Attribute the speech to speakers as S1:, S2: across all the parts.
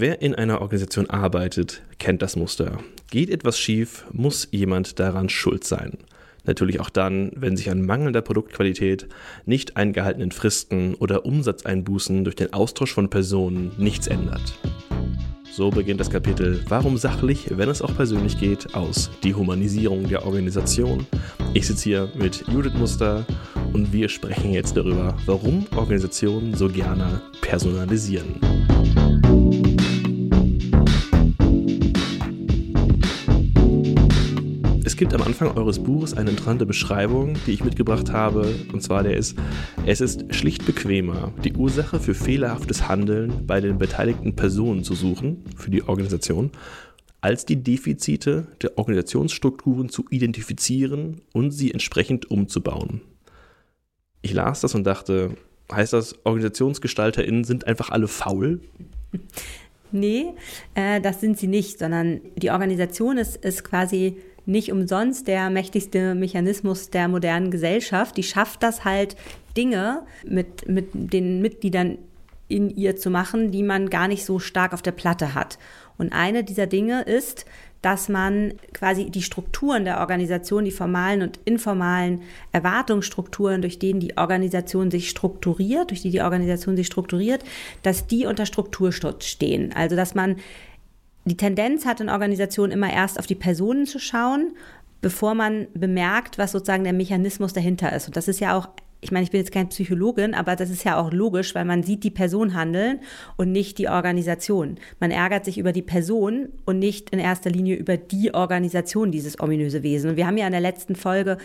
S1: Wer in einer Organisation arbeitet, kennt das Muster. Geht etwas schief, muss jemand daran schuld sein. Natürlich auch dann, wenn sich an mangelnder Produktqualität, nicht eingehaltenen Fristen oder Umsatzeinbußen durch den Austausch von Personen nichts ändert. So beginnt das Kapitel Warum sachlich, wenn es auch persönlich geht, aus Die Humanisierung der Organisation. Ich sitze hier mit Judith Muster und wir sprechen jetzt darüber, warum Organisationen so gerne personalisieren. Gibt am Anfang eures Buches eine interessante Beschreibung, die ich mitgebracht habe. Und zwar der ist, es ist schlicht bequemer, die Ursache für fehlerhaftes Handeln bei den beteiligten Personen zu suchen, für die Organisation, als die Defizite der Organisationsstrukturen zu identifizieren und sie entsprechend umzubauen. Ich las das und dachte, heißt das, OrganisationsgestalterInnen sind einfach alle faul?
S2: Nee, äh, das sind sie nicht, sondern die Organisation ist, ist quasi nicht umsonst der mächtigste Mechanismus der modernen Gesellschaft. Die schafft das halt, Dinge mit, mit den Mitgliedern in ihr zu machen, die man gar nicht so stark auf der Platte hat. Und eine dieser Dinge ist, dass man quasi die Strukturen der Organisation, die formalen und informalen Erwartungsstrukturen, durch denen die Organisation sich strukturiert, durch die die Organisation sich strukturiert, dass die unter Strukturschutz stehen. Also dass man die Tendenz hat in Organisationen immer erst auf die Personen zu schauen, bevor man bemerkt, was sozusagen der Mechanismus dahinter ist. Und das ist ja auch ich meine, ich bin jetzt keine Psychologin, aber das ist ja auch logisch, weil man sieht die Person handeln und nicht die Organisation. Man ärgert sich über die Person und nicht in erster Linie über die Organisation, dieses ominöse Wesen. Und wir haben ja in der letzten Folge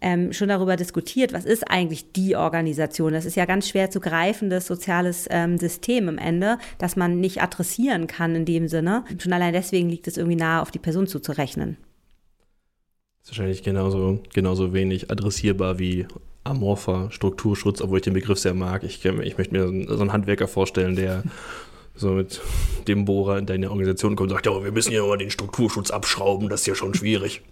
S2: ähm, schon darüber diskutiert, was ist eigentlich die Organisation. Das ist ja ganz schwer zu greifendes soziales ähm, System im Ende, das man nicht adressieren kann in dem Sinne. Schon allein deswegen liegt es irgendwie nahe, auf die Person zuzurechnen.
S1: Das ist wahrscheinlich genauso, genauso wenig adressierbar wie amorpher Strukturschutz, obwohl ich den Begriff sehr mag. Ich, ich möchte mir so einen Handwerker vorstellen, der so mit dem Bohrer in deine Organisation kommt und sagt, ja, wir müssen ja mal den Strukturschutz abschrauben, das ist ja schon schwierig.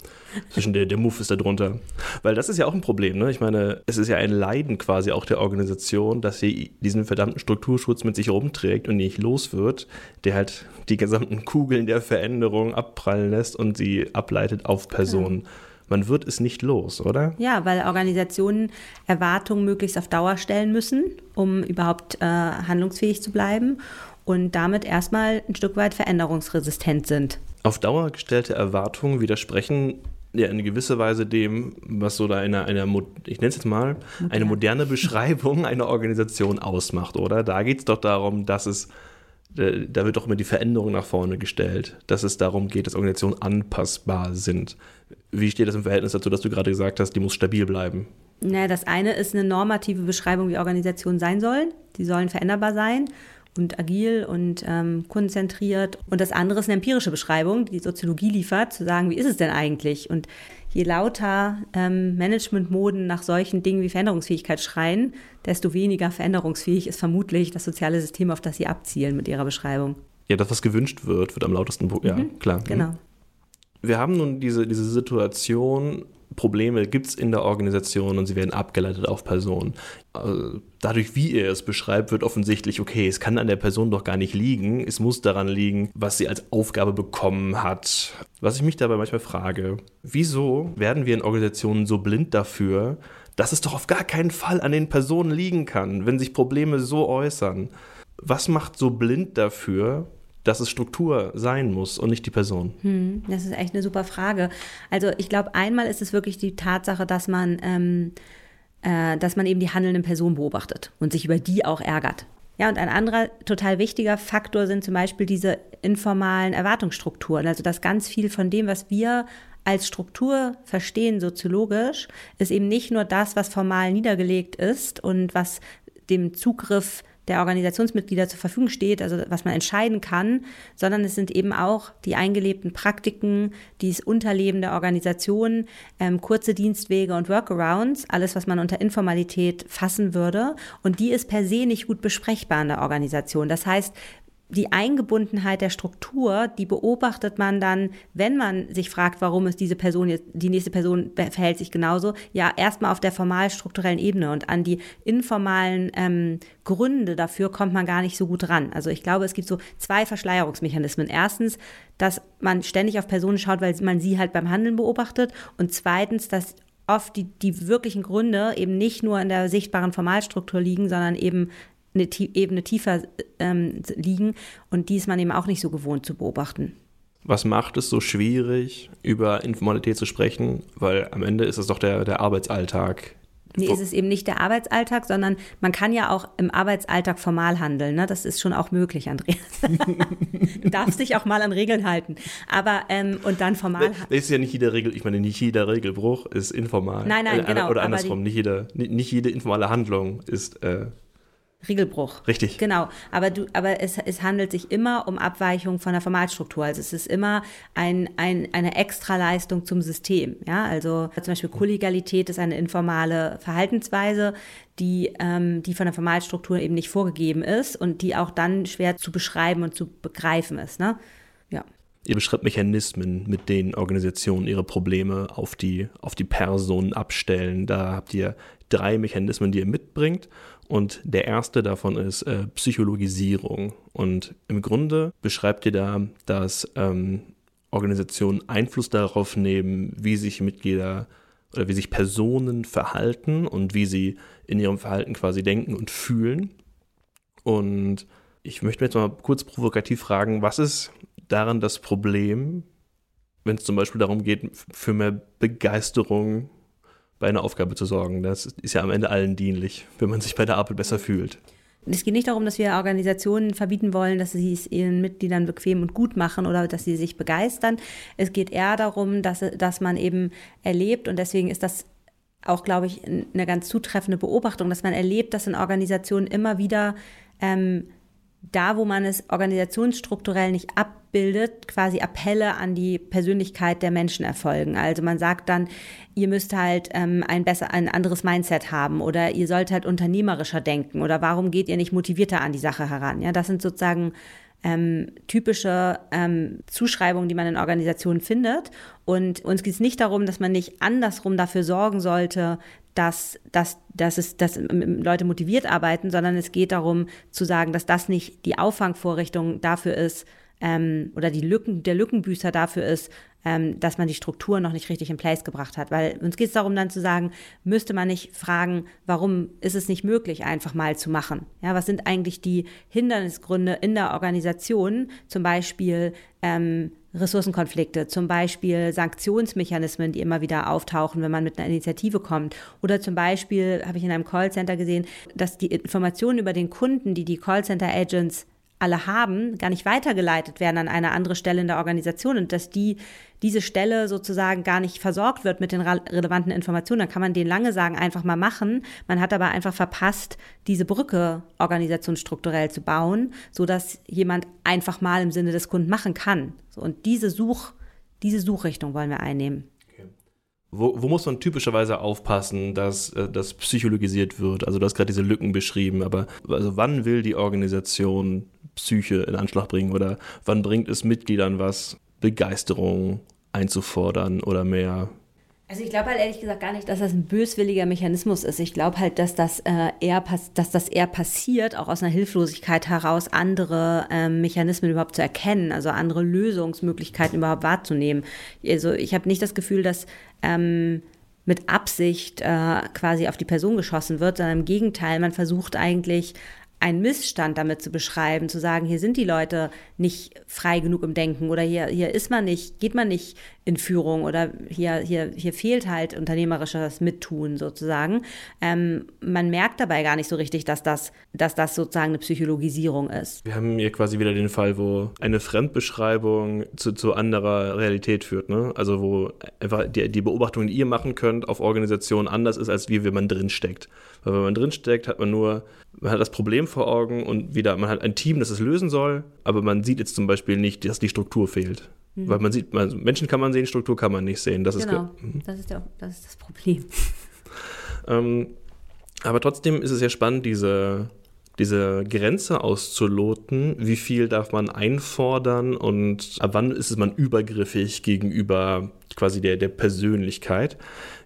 S1: Zwischen der, der Move ist da drunter. Weil das ist ja auch ein Problem, ne? Ich meine, es ist ja ein Leiden quasi auch der Organisation, dass sie diesen verdammten Strukturschutz mit sich rumträgt und nicht los wird, der halt die gesamten Kugeln der Veränderung abprallen lässt und sie ableitet auf Personen. Ja. Man wird es nicht los, oder?
S2: Ja, weil Organisationen Erwartungen möglichst auf Dauer stellen müssen, um überhaupt äh, handlungsfähig zu bleiben und damit erstmal ein Stück weit veränderungsresistent sind.
S1: Auf Dauer gestellte Erwartungen widersprechen ja in gewisser Weise dem, was so da eine, eine ich nenne es jetzt mal, Modern. eine moderne Beschreibung einer Organisation ausmacht, oder? Da geht es doch darum, dass es, da wird doch immer die Veränderung nach vorne gestellt, dass es darum geht, dass Organisationen anpassbar sind. Wie steht das im Verhältnis dazu, dass du gerade gesagt hast, die muss stabil bleiben?
S2: Na, das eine ist eine normative Beschreibung, wie Organisationen sein sollen. Die sollen veränderbar sein und agil und ähm, kundenzentriert. Und das andere ist eine empirische Beschreibung, die die Soziologie liefert, zu sagen, wie ist es denn eigentlich? Und je lauter ähm, Managementmoden nach solchen Dingen wie Veränderungsfähigkeit schreien, desto weniger veränderungsfähig ist vermutlich das soziale System, auf das sie abzielen mit ihrer Beschreibung.
S1: Ja, das, was gewünscht wird, wird am lautesten, ja, mhm, klar.
S2: Genau.
S1: Wir haben nun diese, diese Situation, Probleme gibt es in der Organisation und sie werden abgeleitet auf Personen. Also dadurch, wie er es beschreibt, wird offensichtlich, okay, es kann an der Person doch gar nicht liegen. Es muss daran liegen, was sie als Aufgabe bekommen hat. Was ich mich dabei manchmal frage, wieso werden wir in Organisationen so blind dafür, dass es doch auf gar keinen Fall an den Personen liegen kann, wenn sich Probleme so äußern? Was macht so blind dafür, dass es Struktur sein muss und nicht die Person?
S2: Hm, das ist echt eine super Frage. Also ich glaube, einmal ist es wirklich die Tatsache, dass man, ähm, äh, dass man eben die handelnden Personen beobachtet und sich über die auch ärgert. Ja, und ein anderer total wichtiger Faktor sind zum Beispiel diese informalen Erwartungsstrukturen. Also dass ganz viel von dem, was wir als Struktur verstehen, soziologisch, ist eben nicht nur das, was formal niedergelegt ist und was dem Zugriff der Organisationsmitglieder zur Verfügung steht, also was man entscheiden kann, sondern es sind eben auch die eingelebten Praktiken, dieses Unterleben der Organisation, ähm, kurze Dienstwege und Workarounds, alles, was man unter Informalität fassen würde. Und die ist per se nicht gut besprechbar in der Organisation. Das heißt, die Eingebundenheit der Struktur, die beobachtet man dann, wenn man sich fragt, warum ist diese Person jetzt, die nächste Person verhält sich genauso, ja erstmal auf der formal strukturellen Ebene und an die informalen ähm, Gründe dafür kommt man gar nicht so gut ran. Also ich glaube, es gibt so zwei Verschleierungsmechanismen. Erstens, dass man ständig auf Personen schaut, weil man sie halt beim Handeln beobachtet und zweitens, dass oft die, die wirklichen Gründe eben nicht nur in der sichtbaren Formalstruktur liegen, sondern eben eine Ebene tiefer ähm, liegen und die ist man eben auch nicht so gewohnt zu beobachten.
S1: Was macht es so schwierig, über Informalität zu sprechen? Weil am Ende ist es doch der, der Arbeitsalltag.
S2: Nee, ist es eben nicht der Arbeitsalltag, sondern man kann ja auch im Arbeitsalltag formal handeln. Ne? Das ist schon auch möglich, Andreas. du darfst dich auch mal an Regeln halten. Aber ähm, und dann formal.
S1: Das ist ja nicht jede Regel, ich meine, nicht jeder Regelbruch ist informal.
S2: Nein, nein, genau.
S1: Oder andersrum, die, nicht, jede, nicht jede informale Handlung ist äh,
S2: Regelbruch.
S1: Richtig.
S2: Genau. Aber, du, aber es, es handelt sich immer um Abweichung von der Formalstruktur. Also es ist immer ein, ein, eine Extraleistung zum System. Ja, also zum Beispiel Kollegialität ist eine informale Verhaltensweise, die, ähm, die von der Formalstruktur eben nicht vorgegeben ist und die auch dann schwer zu beschreiben und zu begreifen ist. Ne? Ja.
S1: Ihr beschreibt Mechanismen, mit denen Organisationen ihre Probleme auf die, auf die Personen abstellen. Da habt ihr drei Mechanismen, die ihr mitbringt. Und der erste davon ist äh, Psychologisierung. Und im Grunde beschreibt ihr da, dass ähm, Organisationen Einfluss darauf nehmen, wie sich Mitglieder oder wie sich Personen verhalten und wie sie in ihrem Verhalten quasi denken und fühlen. Und ich möchte jetzt mal kurz provokativ fragen, was ist daran das Problem, wenn es zum Beispiel darum geht, für mehr Begeisterung bei einer Aufgabe zu sorgen. Das ist ja am Ende allen dienlich, wenn man sich bei der Arbeit besser fühlt.
S2: Es geht nicht darum, dass wir Organisationen verbieten wollen, dass sie es ihren Mitgliedern bequem und gut machen oder dass sie sich begeistern. Es geht eher darum, dass, dass man eben erlebt und deswegen ist das auch, glaube ich, eine ganz zutreffende Beobachtung, dass man erlebt, dass in Organisationen immer wieder ähm, da, wo man es organisationsstrukturell nicht abbildet, quasi Appelle an die Persönlichkeit der Menschen erfolgen. Also man sagt dann, ihr müsst halt ähm, ein besser, ein anderes Mindset haben oder ihr sollt halt unternehmerischer denken oder warum geht ihr nicht motivierter an die Sache heran? Ja, das sind sozusagen ähm, typische ähm, Zuschreibungen, die man in Organisationen findet. Und uns geht es nicht darum, dass man nicht andersrum dafür sorgen sollte, dass, dass, dass, es, dass Leute motiviert arbeiten, sondern es geht darum zu sagen, dass das nicht die Auffangvorrichtung dafür ist ähm, oder die Lücken, der Lückenbüßer dafür ist, ähm, dass man die Struktur noch nicht richtig in place gebracht hat. Weil uns geht es darum dann zu sagen, müsste man nicht fragen, warum ist es nicht möglich, einfach mal zu machen? Ja, was sind eigentlich die Hindernisgründe in der Organisation? Zum Beispiel ähm, Ressourcenkonflikte, zum Beispiel Sanktionsmechanismen, die immer wieder auftauchen, wenn man mit einer Initiative kommt. Oder zum Beispiel habe ich in einem Callcenter gesehen, dass die Informationen über den Kunden, die die Callcenter-Agents alle haben, gar nicht weitergeleitet werden an eine andere Stelle in der Organisation und dass die diese Stelle sozusagen gar nicht versorgt wird mit den relevanten Informationen, dann kann man den lange sagen, einfach mal machen. Man hat aber einfach verpasst, diese Brücke organisationsstrukturell zu bauen, sodass jemand einfach mal im Sinne des Kunden machen kann. Und diese Such, diese Suchrichtung wollen wir einnehmen.
S1: Wo, wo, muss man typischerweise aufpassen, dass äh, das psychologisiert wird? Also du hast gerade diese Lücken beschrieben, aber also wann will die Organisation Psyche in Anschlag bringen oder wann bringt es Mitgliedern was, Begeisterung einzufordern oder mehr
S2: also ich glaube halt ehrlich gesagt gar nicht, dass das ein böswilliger Mechanismus ist. Ich glaube halt, dass das, äh, eher dass das eher passiert, auch aus einer Hilflosigkeit heraus, andere ähm, Mechanismen überhaupt zu erkennen, also andere Lösungsmöglichkeiten überhaupt wahrzunehmen. Also ich habe nicht das Gefühl, dass ähm, mit Absicht äh, quasi auf die Person geschossen wird, sondern im Gegenteil, man versucht eigentlich einen Missstand damit zu beschreiben, zu sagen, hier sind die Leute nicht frei genug im Denken oder hier, hier ist man nicht, geht man nicht in Führung oder hier, hier, hier fehlt halt unternehmerisches Mittun sozusagen. Ähm, man merkt dabei gar nicht so richtig, dass das, dass das sozusagen eine Psychologisierung ist.
S1: Wir haben hier quasi wieder den Fall, wo eine Fremdbeschreibung zu, zu anderer Realität führt. Ne? Also wo einfach die, die Beobachtung, die ihr machen könnt, auf Organisationen anders ist, als wie wenn man drinsteckt. Weil wenn man drinsteckt, hat man nur, man hat das Problem vor Augen und wieder, man hat ein Team, das es lösen soll, aber man sieht jetzt zum Beispiel nicht, dass die Struktur fehlt. Mhm. Weil man sieht, man, Menschen kann man sehen, Struktur kann man nicht sehen. Das
S2: genau, ist, mhm. das, ist der, das ist das Problem.
S1: ähm, aber trotzdem ist es ja spannend, diese, diese Grenze auszuloten, wie viel darf man einfordern und ab wann ist es man übergriffig gegenüber quasi der, der Persönlichkeit.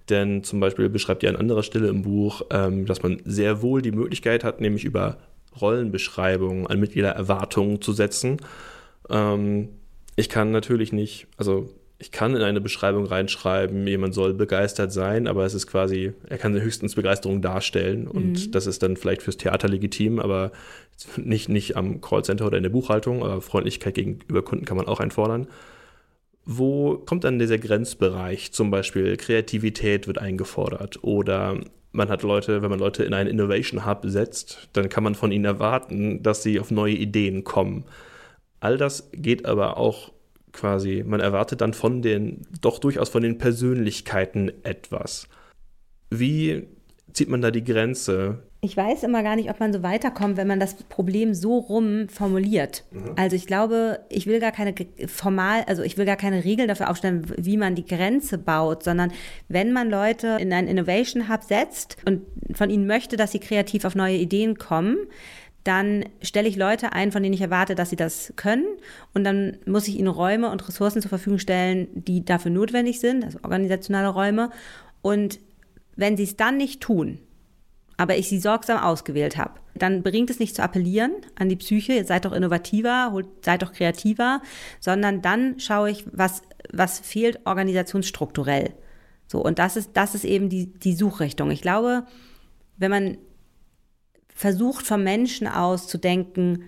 S1: Denn zum Beispiel beschreibt ihr an anderer Stelle im Buch, ähm, dass man sehr wohl die Möglichkeit hat, nämlich über Rollenbeschreibungen an Mitgliedererwartungen zu setzen. Ähm, ich kann natürlich nicht, also ich kann in eine Beschreibung reinschreiben, jemand soll begeistert sein, aber es ist quasi, er kann höchstens Begeisterung darstellen und mhm. das ist dann vielleicht fürs Theater legitim, aber nicht, nicht am Callcenter oder in der Buchhaltung, aber Freundlichkeit gegenüber Kunden kann man auch einfordern. Wo kommt dann dieser Grenzbereich? Zum Beispiel Kreativität wird eingefordert oder man hat Leute, wenn man Leute in einen Innovation Hub setzt, dann kann man von ihnen erwarten, dass sie auf neue Ideen kommen. All das geht aber auch quasi, man erwartet dann von den, doch durchaus von den Persönlichkeiten etwas. Wie zieht man da die Grenze?
S2: Ich weiß immer gar nicht, ob man so weiterkommt, wenn man das Problem so rum formuliert. Mhm. Also ich glaube, ich will gar keine formal, also ich will gar keine Regeln dafür aufstellen, wie man die Grenze baut, sondern wenn man Leute in einen Innovation Hub setzt und von ihnen möchte, dass sie kreativ auf neue Ideen kommen, dann stelle ich Leute ein, von denen ich erwarte, dass sie das können. Und dann muss ich ihnen Räume und Ressourcen zur Verfügung stellen, die dafür notwendig sind, also organisationale Räume. Und wenn sie es dann nicht tun, aber ich sie sorgsam ausgewählt habe, dann bringt es nicht zu appellieren an die Psyche, seid doch innovativer, seid doch kreativer, sondern dann schaue ich, was, was fehlt organisationsstrukturell. So, und das ist, das ist eben die, die Suchrichtung. Ich glaube, wenn man versucht vom Menschen aus zu denken,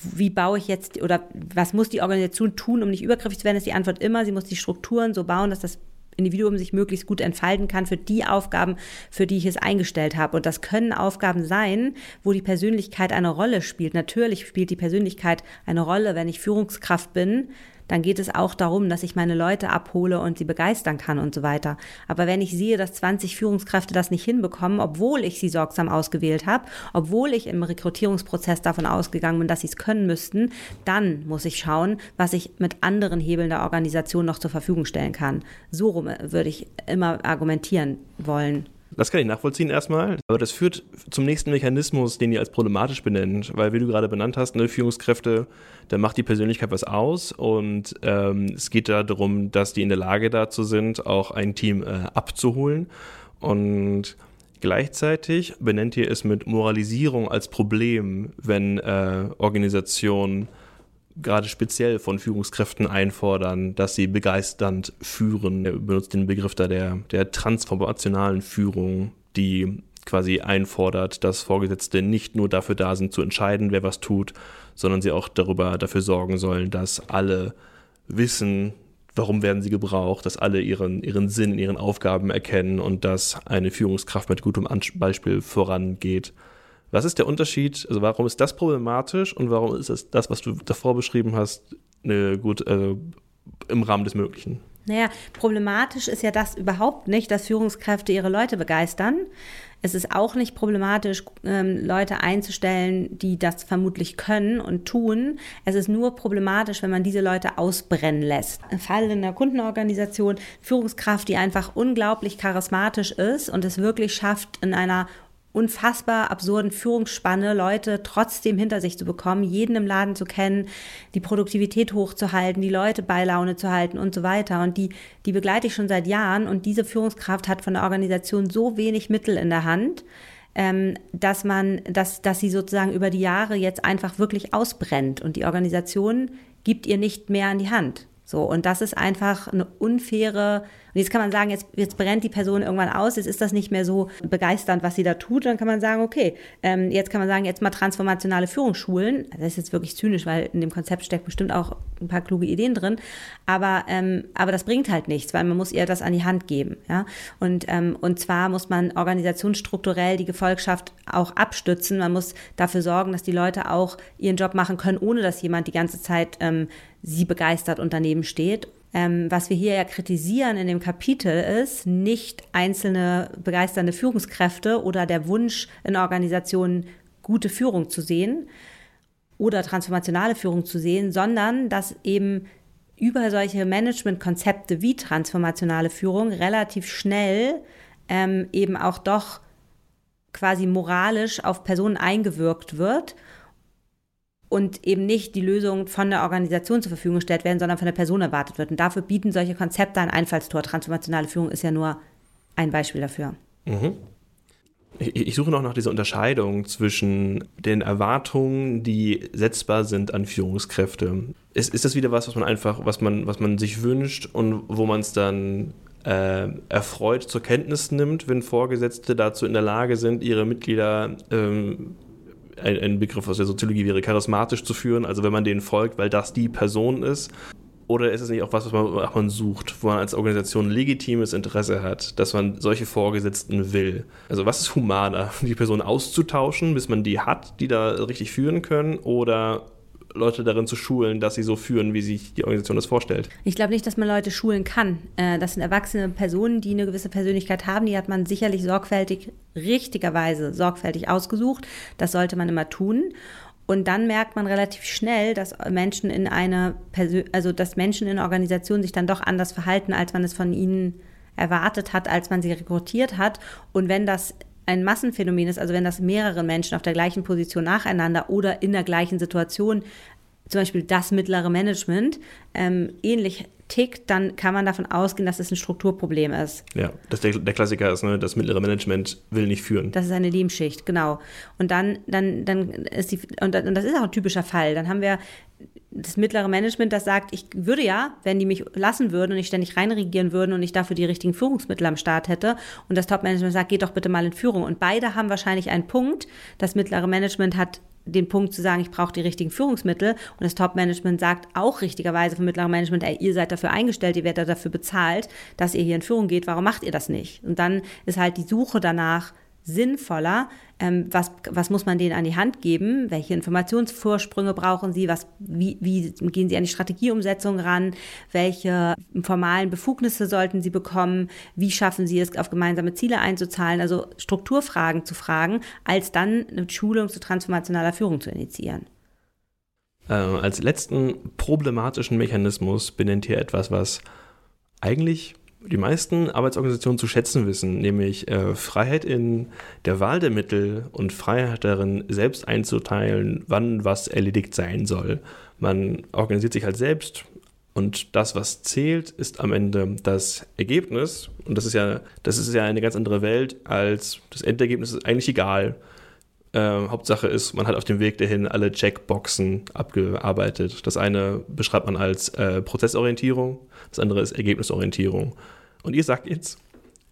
S2: wie baue ich jetzt oder was muss die Organisation tun, um nicht übergriffig zu werden, ist die Antwort immer, sie muss die Strukturen so bauen, dass das Individuum sich möglichst gut entfalten kann für die Aufgaben, für die ich es eingestellt habe. Und das können Aufgaben sein, wo die Persönlichkeit eine Rolle spielt. Natürlich spielt die Persönlichkeit eine Rolle, wenn ich Führungskraft bin dann geht es auch darum, dass ich meine Leute abhole und sie begeistern kann und so weiter. Aber wenn ich sehe, dass 20 Führungskräfte das nicht hinbekommen, obwohl ich sie sorgsam ausgewählt habe, obwohl ich im Rekrutierungsprozess davon ausgegangen bin, dass sie es können müssten, dann muss ich schauen, was ich mit anderen Hebeln der Organisation noch zur Verfügung stellen kann. So rum würde ich immer argumentieren wollen.
S1: Das kann ich nachvollziehen erstmal. Aber das führt zum nächsten Mechanismus, den ihr als problematisch benennt. Weil, wie du gerade benannt hast, ne, Führungskräfte, da macht die Persönlichkeit was aus. Und ähm, es geht da darum, dass die in der Lage dazu sind, auch ein Team äh, abzuholen. Und gleichzeitig benennt ihr es mit Moralisierung als Problem, wenn äh, Organisationen gerade speziell von Führungskräften einfordern, dass sie begeisternd führen. Er benutzt den Begriff da der, der transformationalen Führung, die quasi einfordert, dass Vorgesetzte nicht nur dafür da sind, zu entscheiden, wer was tut, sondern sie auch darüber dafür sorgen sollen, dass alle wissen, warum werden sie gebraucht, dass alle ihren, ihren Sinn in ihren Aufgaben erkennen und dass eine Führungskraft mit gutem Beispiel vorangeht. Was ist der Unterschied? Also warum ist das problematisch und warum ist es das, was du davor beschrieben hast, eine gut äh, im Rahmen des Möglichen?
S2: Naja, problematisch ist ja das überhaupt nicht, dass Führungskräfte ihre Leute begeistern. Es ist auch nicht problematisch, ähm, Leute einzustellen, die das vermutlich können und tun. Es ist nur problematisch, wenn man diese Leute ausbrennen lässt. Ein Fall in der Kundenorganisation, Führungskraft, die einfach unglaublich charismatisch ist und es wirklich schafft, in einer unfassbar absurden Führungsspanne Leute trotzdem hinter sich zu bekommen, jeden im Laden zu kennen, die Produktivität hochzuhalten, die Leute bei Laune zu halten und so weiter. Und die, die begleite ich schon seit Jahren und diese Führungskraft hat von der Organisation so wenig Mittel in der Hand, ähm, dass man, dass, dass sie sozusagen über die Jahre jetzt einfach wirklich ausbrennt und die Organisation gibt ihr nicht mehr an die Hand. So, und das ist einfach eine unfaire und jetzt kann man sagen, jetzt, jetzt brennt die Person irgendwann aus, jetzt ist das nicht mehr so begeisternd, was sie da tut. Dann kann man sagen, okay, ähm, jetzt kann man sagen, jetzt mal transformationale Führungsschulen. Das ist jetzt wirklich zynisch, weil in dem Konzept steckt bestimmt auch ein paar kluge Ideen drin. Aber, ähm, aber das bringt halt nichts, weil man muss ihr das an die Hand geben. Ja? Und, ähm, und zwar muss man organisationsstrukturell die Gefolgschaft auch abstützen. Man muss dafür sorgen, dass die Leute auch ihren Job machen können, ohne dass jemand die ganze Zeit ähm, sie begeistert und daneben steht. Ähm, was wir hier ja kritisieren in dem Kapitel ist nicht einzelne begeisternde Führungskräfte oder der Wunsch in Organisationen gute Führung zu sehen oder transformationale Führung zu sehen, sondern dass eben über solche Managementkonzepte wie transformationale Führung relativ schnell ähm, eben auch doch quasi moralisch auf Personen eingewirkt wird und eben nicht die Lösung von der Organisation zur Verfügung gestellt werden, sondern von der Person erwartet wird. Und dafür bieten solche Konzepte ein Einfallstor. Transformationale Führung ist ja nur ein Beispiel dafür. Mhm.
S1: Ich suche noch nach dieser Unterscheidung zwischen den Erwartungen, die setzbar sind an Führungskräfte. Ist, ist das wieder was, was man einfach, was man, was man sich wünscht und wo man es dann äh, erfreut zur Kenntnis nimmt, wenn Vorgesetzte dazu in der Lage sind, ihre Mitglieder ähm, ein, ein, Begriff aus der Soziologie wäre, charismatisch zu führen, also wenn man denen folgt, weil das die Person ist. Oder ist es nicht auch was, was man, was man sucht, wo man als Organisation legitimes Interesse hat, dass man solche Vorgesetzten will? Also was ist humaner, die Person auszutauschen, bis man die hat, die da richtig führen können, oder Leute darin zu schulen, dass sie so führen, wie sich die Organisation das vorstellt.
S2: Ich glaube nicht, dass man Leute schulen kann. Äh, das sind erwachsene Personen, die eine gewisse Persönlichkeit haben. Die hat man sicherlich sorgfältig, richtigerweise sorgfältig ausgesucht. Das sollte man immer tun. Und dann merkt man relativ schnell, dass Menschen in einer Persön also dass Menschen in Organisationen sich dann doch anders verhalten, als man es von ihnen erwartet hat, als man sie rekrutiert hat. Und wenn das ein Massenphänomen ist, also wenn das mehrere Menschen auf der gleichen Position nacheinander oder in der gleichen Situation, zum Beispiel das mittlere Management, ähm, ähnlich tickt, dann kann man davon ausgehen, dass es ein Strukturproblem ist.
S1: Ja, das der, der Klassiker ist, ne, das mittlere Management will nicht führen.
S2: Das ist eine Lehmschicht, genau. Und dann, dann, dann ist die, und das ist auch ein typischer Fall. Dann haben wir das mittlere Management, das sagt, ich würde ja, wenn die mich lassen würden und ich ständig reinregieren würden und ich dafür die richtigen Führungsmittel am Start hätte und das Top-Management sagt, geht doch bitte mal in Führung. Und beide haben wahrscheinlich einen Punkt. Das mittlere Management hat den Punkt zu sagen, ich brauche die richtigen Führungsmittel und das Top-Management sagt auch richtigerweise vom mittleren Management, ey, ihr seid dafür eingestellt, ihr werdet dafür bezahlt, dass ihr hier in Führung geht, warum macht ihr das nicht? Und dann ist halt die Suche danach, sinnvoller? Ähm, was, was muss man denen an die Hand geben? Welche Informationsvorsprünge brauchen sie? Was, wie, wie gehen sie an die Strategieumsetzung ran? Welche formalen Befugnisse sollten sie bekommen? Wie schaffen sie es, auf gemeinsame Ziele einzuzahlen? Also Strukturfragen zu fragen, als dann eine Schulung zu transformationaler Führung zu initiieren.
S1: Äh, als letzten problematischen Mechanismus benennt hier etwas, was eigentlich die meisten Arbeitsorganisationen zu schätzen wissen, nämlich äh, Freiheit in der Wahl der Mittel und Freiheit darin, selbst einzuteilen, wann was erledigt sein soll. Man organisiert sich halt selbst und das, was zählt, ist am Ende das Ergebnis. Und das ist ja, das ist ja eine ganz andere Welt als das Endergebnis ist eigentlich egal. Äh, Hauptsache ist, man hat auf dem Weg dahin alle Checkboxen abgearbeitet. Das eine beschreibt man als äh, Prozessorientierung, das andere ist Ergebnisorientierung. Und ihr sagt jetzt,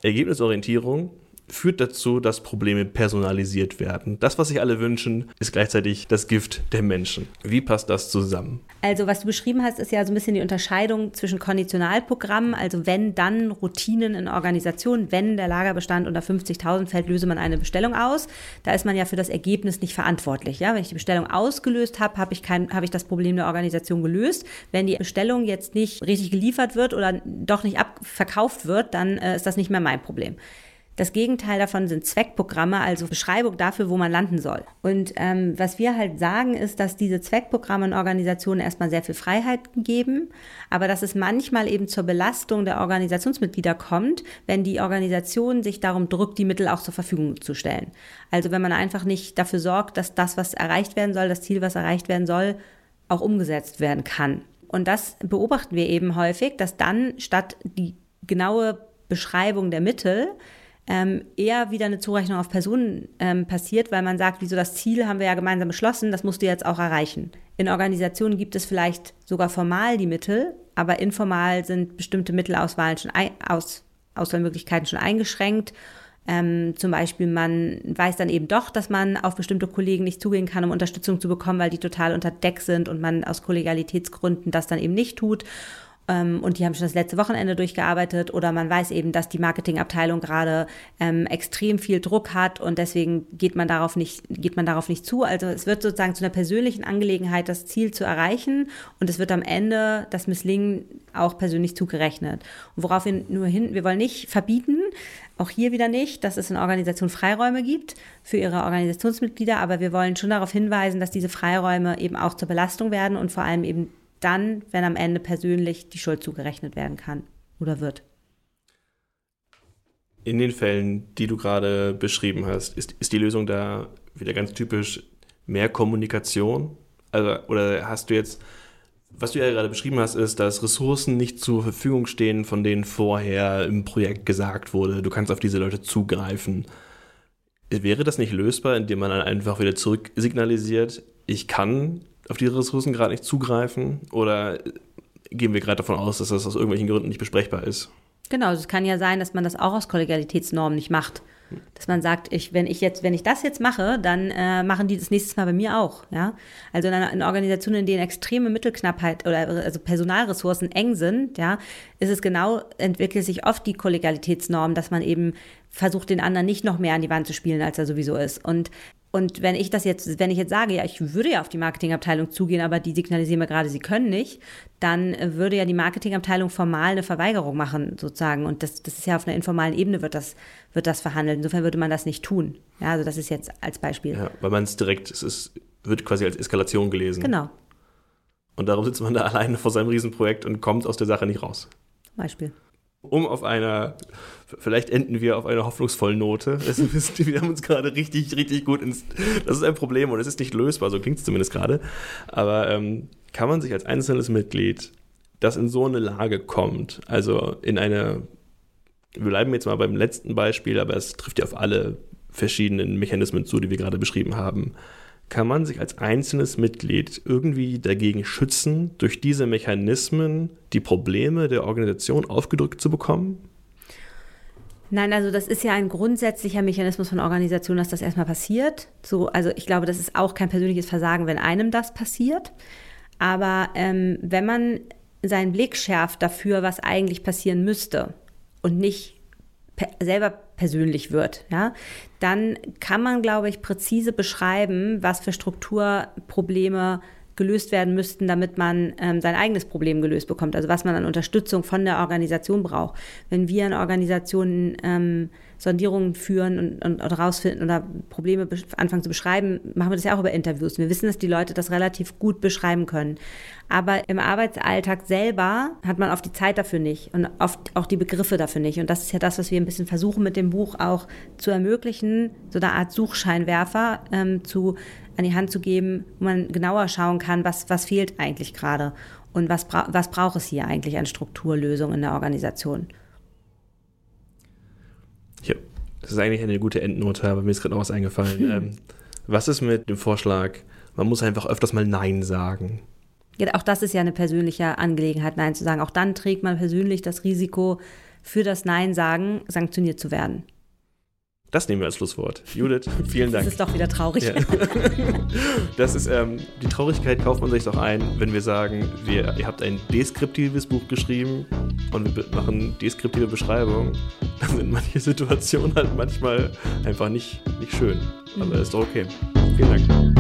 S1: Ergebnisorientierung führt dazu, dass Probleme personalisiert werden. Das, was sich alle wünschen, ist gleichzeitig das Gift der Menschen. Wie passt das zusammen?
S2: Also, was du beschrieben hast, ist ja so ein bisschen die Unterscheidung zwischen Konditionalprogrammen, also wenn dann Routinen in Organisationen, wenn der Lagerbestand unter 50.000 fällt, löse man eine Bestellung aus. Da ist man ja für das Ergebnis nicht verantwortlich. Ja? Wenn ich die Bestellung ausgelöst habe, habe ich, hab ich das Problem der Organisation gelöst. Wenn die Bestellung jetzt nicht richtig geliefert wird oder doch nicht abverkauft wird, dann äh, ist das nicht mehr mein Problem. Das Gegenteil davon sind Zweckprogramme, also Beschreibung dafür, wo man landen soll. Und ähm, was wir halt sagen, ist, dass diese Zweckprogramme in Organisationen erstmal sehr viel Freiheit geben, aber dass es manchmal eben zur Belastung der Organisationsmitglieder kommt, wenn die Organisation sich darum drückt, die Mittel auch zur Verfügung zu stellen. Also wenn man einfach nicht dafür sorgt, dass das, was erreicht werden soll, das Ziel, was erreicht werden soll, auch umgesetzt werden kann. Und das beobachten wir eben häufig, dass dann statt die genaue Beschreibung der Mittel ähm, eher wieder eine Zurechnung auf Personen ähm, passiert, weil man sagt, wieso das Ziel haben wir ja gemeinsam beschlossen, das musst du jetzt auch erreichen. In Organisationen gibt es vielleicht sogar formal die Mittel, aber informal sind bestimmte Mittelauswahlen schon ein, aus, Auswahlmöglichkeiten schon eingeschränkt. Ähm, zum Beispiel, man weiß dann eben doch, dass man auf bestimmte Kollegen nicht zugehen kann, um Unterstützung zu bekommen, weil die total unter Deck sind und man aus Kollegialitätsgründen das dann eben nicht tut und die haben schon das letzte Wochenende durchgearbeitet oder man weiß eben, dass die Marketingabteilung gerade ähm, extrem viel Druck hat und deswegen geht man darauf nicht, geht man darauf nicht zu. Also es wird sozusagen zu einer persönlichen Angelegenheit, das Ziel zu erreichen und es wird am Ende das Misslingen auch persönlich zugerechnet. Und worauf wir nur hin, wir wollen nicht verbieten, auch hier wieder nicht, dass es in Organisationen Freiräume gibt für ihre Organisationsmitglieder, aber wir wollen schon darauf hinweisen, dass diese Freiräume eben auch zur Belastung werden und vor allem eben dann, wenn am Ende persönlich die Schuld zugerechnet werden kann oder wird.
S1: in den Fällen, die du gerade beschrieben hast, ist, ist die Lösung da wieder ganz typisch mehr Kommunikation? Also, oder hast du jetzt, was du ja gerade beschrieben hast, ist, dass Ressourcen nicht zur Verfügung stehen, von denen vorher im Projekt gesagt wurde, du kannst auf diese Leute zugreifen. Wäre das nicht lösbar, indem man dann einfach wieder zurück signalisiert, ich kann auf diese Ressourcen gerade nicht zugreifen? Oder gehen wir gerade davon aus, dass das aus irgendwelchen Gründen nicht besprechbar ist?
S2: Genau, also es kann ja sein, dass man das auch aus Kollegialitätsnormen nicht macht. Dass man sagt, ich, wenn ich jetzt, wenn ich das jetzt mache, dann äh, machen die das nächstes Mal bei mir auch. Ja? Also in, einer, in Organisationen, in denen extreme Mittelknappheit oder also Personalressourcen eng sind, ja, ist es genau, entwickelt sich oft die Kollegialitätsnorm, dass man eben versucht, den anderen nicht noch mehr an die Wand zu spielen, als er sowieso ist. Und und wenn ich das jetzt, wenn ich jetzt sage, ja, ich würde ja auf die Marketingabteilung zugehen, aber die signalisieren mir gerade, sie können nicht, dann würde ja die Marketingabteilung formal eine Verweigerung machen, sozusagen. Und das, das ist ja auf einer informalen Ebene wird das, wird das verhandelt. Insofern würde man das nicht tun. Ja, also das ist jetzt als Beispiel. Ja,
S1: weil man es direkt, es ist, wird quasi als Eskalation gelesen.
S2: Genau.
S1: Und darum sitzt man da alleine vor seinem Riesenprojekt und kommt aus der Sache nicht raus.
S2: Beispiel
S1: um auf einer, vielleicht enden wir auf einer hoffnungsvollen Note. wir haben uns gerade richtig, richtig gut ins, das ist ein Problem und es ist nicht lösbar, so klingt es zumindest gerade. Aber ähm, kann man sich als einzelnes Mitglied, das in so eine Lage kommt, also in eine, wir bleiben jetzt mal beim letzten Beispiel, aber es trifft ja auf alle verschiedenen Mechanismen zu, die wir gerade beschrieben haben, kann man sich als einzelnes Mitglied irgendwie dagegen schützen, durch diese Mechanismen die Probleme der Organisation aufgedrückt zu bekommen?
S2: Nein, also das ist ja ein grundsätzlicher Mechanismus von Organisationen, dass das erstmal passiert. So, also ich glaube, das ist auch kein persönliches Versagen, wenn einem das passiert. Aber ähm, wenn man seinen Blick schärft dafür, was eigentlich passieren müsste und nicht selber persönlich wird, ja, dann kann man, glaube ich, präzise beschreiben, was für Strukturprobleme gelöst werden müssten, damit man ähm, sein eigenes Problem gelöst bekommt. Also was man an Unterstützung von der Organisation braucht. Wenn wir in Organisationen ähm, Sondierungen führen und, und, und rausfinden oder Probleme anfangen zu beschreiben, machen wir das ja auch über Interviews. Wir wissen, dass die Leute das relativ gut beschreiben können. Aber im Arbeitsalltag selber hat man oft die Zeit dafür nicht und oft auch die Begriffe dafür nicht. Und das ist ja das, was wir ein bisschen versuchen mit dem Buch auch zu ermöglichen, so eine Art Suchscheinwerfer ähm, zu, an die Hand zu geben, wo man genauer schauen kann, was, was fehlt eigentlich gerade und was, bra was braucht es hier eigentlich an Strukturlösungen in der Organisation.
S1: Ja, das ist eigentlich eine gute Endnote, aber mir ist gerade noch was eingefallen. ähm, was ist mit dem Vorschlag, man muss einfach öfters mal Nein sagen?
S2: Ja, auch das ist ja eine persönliche Angelegenheit, Nein zu sagen. Auch dann trägt man persönlich das Risiko, für das Nein sagen sanktioniert zu werden.
S1: Das nehmen wir als Schlusswort. Judith, vielen Dank.
S2: Das ist doch wieder traurig. Ja.
S1: Das ist, ähm, die Traurigkeit kauft man sich doch ein, wenn wir sagen, wir, ihr habt ein deskriptives Buch geschrieben und wir machen deskriptive Beschreibungen. Dann sind manche Situationen halt manchmal einfach nicht, nicht schön. Aber mhm. ist doch okay. Vielen Dank.